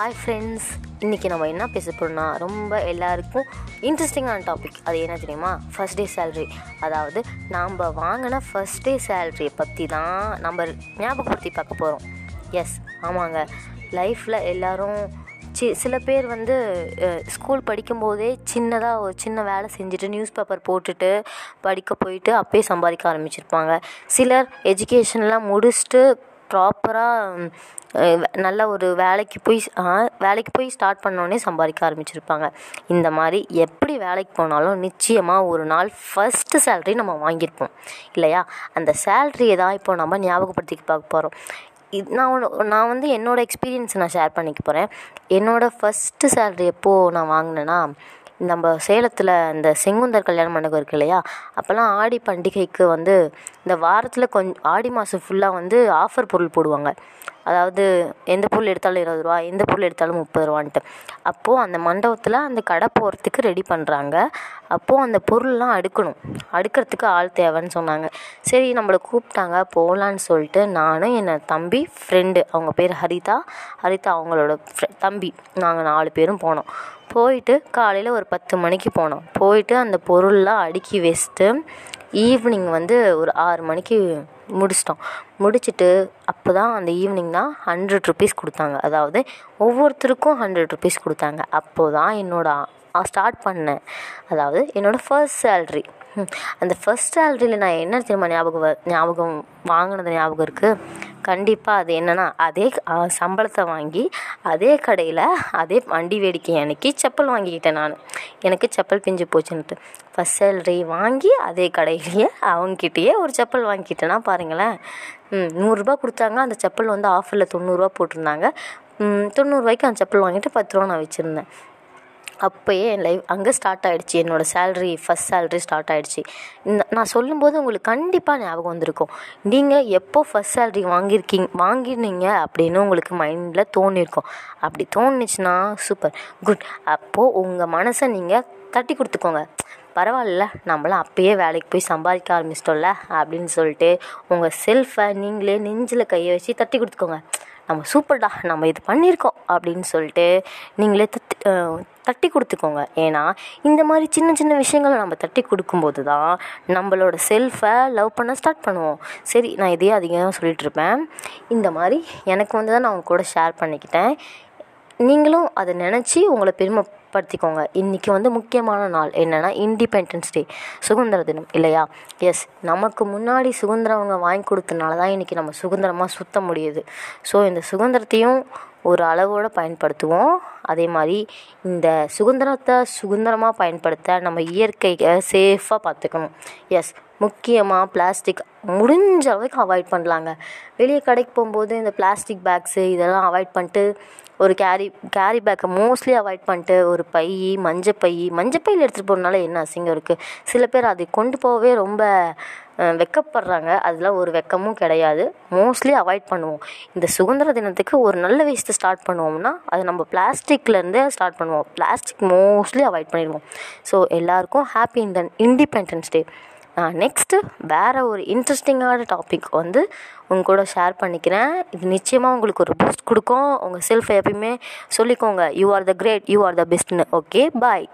Hi friends இன்றைக்கி நம்ம என்ன பேச போகிறோம்னா ரொம்ப எல்லாருக்கும் இன்ட்ரெஸ்டிங்கான டாபிக் அது என்ன தெரியுமா? ஃபஸ்ட் டே சேல்ரி அதாவது நாம் வாங்கின ஃபஸ்ட் டே சேல்ரியை பற்றி தான் நம்ம ஞாபகப்படுத்தி பார்க்க போகிறோம் எஸ் ஆமாங்க. லைஃப்பில் எல்லோரும் சி சில பேர் வந்து ஸ்கூல் படிக்கும்போதே சின்னதாக ஒரு சின்ன வேலை செஞ்சுட்டு நியூஸ் பேப்பர் போட்டுட்டு படிக்க போயிட்டு அப்பயே சம்பாதிக்க ஆரம்பிச்சிருப்பாங்க. சிலர் எஜுகேஷன்லாம் முடிச்சுட்டு ப்ராப்பராக நல்ல ஒரு வேலைக்கு போய் வேலைக்கு போய் ஸ்டார்ட் பண்ணோடனே சம்பாதிக்க ஆரம்பிச்சிருப்பாங்க. இந்த மாதிரி எப்படி வேலைக்கு போனாலும் நிச்சயமாக ஒரு நாள் ஃபஸ்ட்டு சேல்ரி நம்ம வாங்கியிருப்போம். இல்லையா? அந்த சேல்ரியை தான் இப்போ நம்ம ஞாபகப்படுத்திக்க பார்க்க போகிறோம் இது நான் ஒன்று நான் வந்து என்னோடய எக்ஸ்பீரியன்ஸ் நான் ஷேர் பண்ணிக்க போகிறேன் என்னோடய ஃபஸ்ட்டு சேல்ரி எப்போது நான் வாங்கினேன்னா நம்ம சேலத்தில் இந்த செங்குந்தர் கல்யாண மண்டபம் இருக்கு இல்லையா? அப்போல்லாம் ஆடி பண்டிகைக்கு வந்து இந்த வாரத்தில் கொஞ்சம் ஆடி மாதம் ஃபுல்லாக வந்து ஆஃபர் பொருள் போடுவாங்க. அதாவது எந்த பொருள் எடுத்தாலும் இருபது ரூபா எந்த பொருள் எடுத்தாலும் முப்பது ரூபான்ட்டு. அப்போது அந்த மண்டபத்தில் அந்த கடை போகிறதுக்கு ரெடி பண்ணுறாங்க அப்போது அந்த பொருள்லாம் அடுக்கணும். அடுக்கிறதுக்கு ஆள் தேவைன்னு சொன்னாங்க. சரி நம்மளை கூப்பிட்டாங்க போகலான்னு சொல்லிட்டு நானும் என் தம்பி ஃப்ரெண்டு அவங்க பேர் ஹரிதா. ஹரிதா அவங்களோட தம்பி. நாங்கள் நாலு பேரும் போனோம். போயிட்டு காலையில் ஒரு பத்து மணிக்கு போனோம். போயிட்டு அந்த பொருள்லாம் அடுக்கி வச்சுட்டு ஈவினிங் வந்து ஒரு ஆறு மணிக்கு முடிச்சிட்டோம். முடிச்சுட்டு அப்போ தான் அந்த ஈவினிங் தான் ஹண்ட்ரட் ருபீஸ் கொடுத்தாங்க. அதாவது ஒவ்வொருத்தருக்கும் ஹண்ட்ரட் ருபீஸ் கொடுத்தாங்க. அப்போது தான் என்னோடய ஸ்டார்ட் பண்ணேன். அதாவது என்னோடய ஃபர்ஸ்ட் சேல்ரி அந்த ஃபஸ்ட் சேல்ரியில் நான் என்ன தெரியுமா ஞாபகம் ஞாபகம் வாங்கினது ஞாபகம் இருக்குது கண்டிப்பாக அது என்னென்னா அதே சம்பளத்தை வாங்கி அதே கடையில் அதே வண்டி வேடிக்கை அன்னைக்கு செப்பல் வாங்கிக்கிட்டேன் நான். எனக்கு செப்பல் பிஞ்சு போச்சுன்ட்டு ஃபஸ்ட் சேல்ரி வாங்கி அதே கடையிலேயே அவங்கக்கிட்டேயே ஒரு செப்பல் வாங்கிக்கிட்டேன்னா பாருங்களேன். நூறுரூபா கொடுத்தாங்க. அந்த செப்பல் வந்து ஆஃபரில் தொண்ணூறுரூவா போட்டிருந்தாங்க. தொண்ணூறுரூவாய்க்கு அந்த செப்பல் வாங்கிட்டு பத்து ரூபா நான் வச்சுருந்தேன். அப்போயே என் லைஃப் அங்கே ஸ்டார்ட் ஆகிடுச்சி என்னோடய சேல்ரி ஃபஸ்ட் சேல்ரி ஸ்டார்ட் ஆகிடுச்சி இந்த நான் சொல்லும்போது உங்களுக்கு கண்டிப்பாக ஞாபகம் வந்திருக்கும். நீங்கள் எப்போ ஃபஸ்ட் சேல்ரி வாங்கியிருக்கீங்க வாங்கினீங்க அப்படின்னு உங்களுக்கு மைண்டில் தோணியிருக்கும் அப்படி தோணுச்சுன்னா சூப்பர் குட் அப்போது உங்கள் மனசை நீங்கள் தட்டி கொடுத்துக்கோங்க. பரவாயில்ல நம்மளாம் அப்பயே வேலைக்கு போய் சம்பாதிக்க ஆரம்பிச்சிட்டோம்ல அப்படின்னு சொல்லிட்டு உங்கள் செல்ஃபை நீங்களே நெஞ்சில் கையை வச்சு தட்டி கொடுத்துக்கோங்க. நம்ம சூப்பர்டா நம்ம இது பண்ணியிருக்கோம் அப்படின்னு சொல்லிட்டு நீங்களே தட்டி தட்டி கொடுத்துக்கோங்க. ஏன்னா இந்த மாதிரி சின்ன சின்ன விஷயங்களை நம்ம தட்டி கொடுக்கும்போது தான் நம்மளோட செல்ஃபை லவ் பண்ண ஸ்டார்ட் பண்ணுவோம். சரி நான் இதையே அதிகமாக சொல்லிகிட்ருப்பேன் இந்த மாதிரி எனக்கு வந்து தான் நான் உங்க கூட ஷேர் பண்ணிக்கிட்டேன். நீங்களும் அதை நினச்சி உங்களை பெருமைப்படுத்திக்கோங்க. இன்றைக்கி வந்து முக்கியமான நாள் என்னென்னா இண்டிபெண்டன்ஸ் டே சுதந்திர தினம் இல்லையா? எஸ் நமக்கு முன்னாடி சுதந்திரவங்க வாங்கி கொடுத்தனால தான் இன்றைக்கி நம்ம சுதந்திரமாக சுற்ற முடியுது. ஸோ இந்த சுதந்திரத்தையும் ஒரு அளவோடு பயன்படுத்துவோம். அதே மாதிரி இந்த சுதந்திரத்தை சுதந்திரமாக பயன்படுத்த நம்ம இயற்கையை சேஃபாக பார்த்துக்கணும். எஸ் முக்கியமாக பிளாஸ்டிக் முடிஞ்ச அளவுக்கு அவாய்ட் பண்ணலாங்க. வெளியே கடைக்கு போகும்போது இந்த பிளாஸ்டிக் பேக்ஸு இதெல்லாம் அவாய்ட் பண்ணிட்டு ஒரு கேரி கேரி பேக்கை மோஸ்ட்லி அவாய்ட் பண்ணிட்டு ஒரு பை மஞ்சப்பை மஞ்சப்பையில் எடுத்துகிட்டு போகிறனால என்ன அசிங்கம் இருக்குது சில பேர் அதை கொண்டு போகவே ரொம்ப வெக்கப்படுறாங்க. அதெல்லாம் ஒரு வெக்கமும் கிடையாது. மோஸ்ட்லி அவாய்ட் பண்ணுவோம். இந்த சுதந்திர தினத்துக்கு ஒரு நல்ல வயசு ஸ்டார்ட் பண்ணுவோம்னா அது நம்ம பிளாஸ்டிக் பிளாஸ்டிக்லேருந்து ஸ்டார்ட் பண்ணுவோம். பிளாஸ்டிக் மோஸ்ட்லி அவாய்ட் பண்ணிடுவோம். ஸோ எல்லாருக்கும் ஹாப்பி இந்த இண்டிபெண்டன்ஸ் டே நான் நெக்ஸ்ட்டு வேறு ஒரு இன்ட்ரெஸ்டிங்கான டாபிக் வந்து உங்க கூட ஷேர் பண்ணிக்கிறேன். இது நிச்சயமாக உங்களுக்கு ஒரு பூஸ்ட் கொடுக்கும். உங்கள் செல்ஃபை எப்பயுமே சொல்லிக்கோங்க. You are the great you are the பெஸ்ட்னு okay bye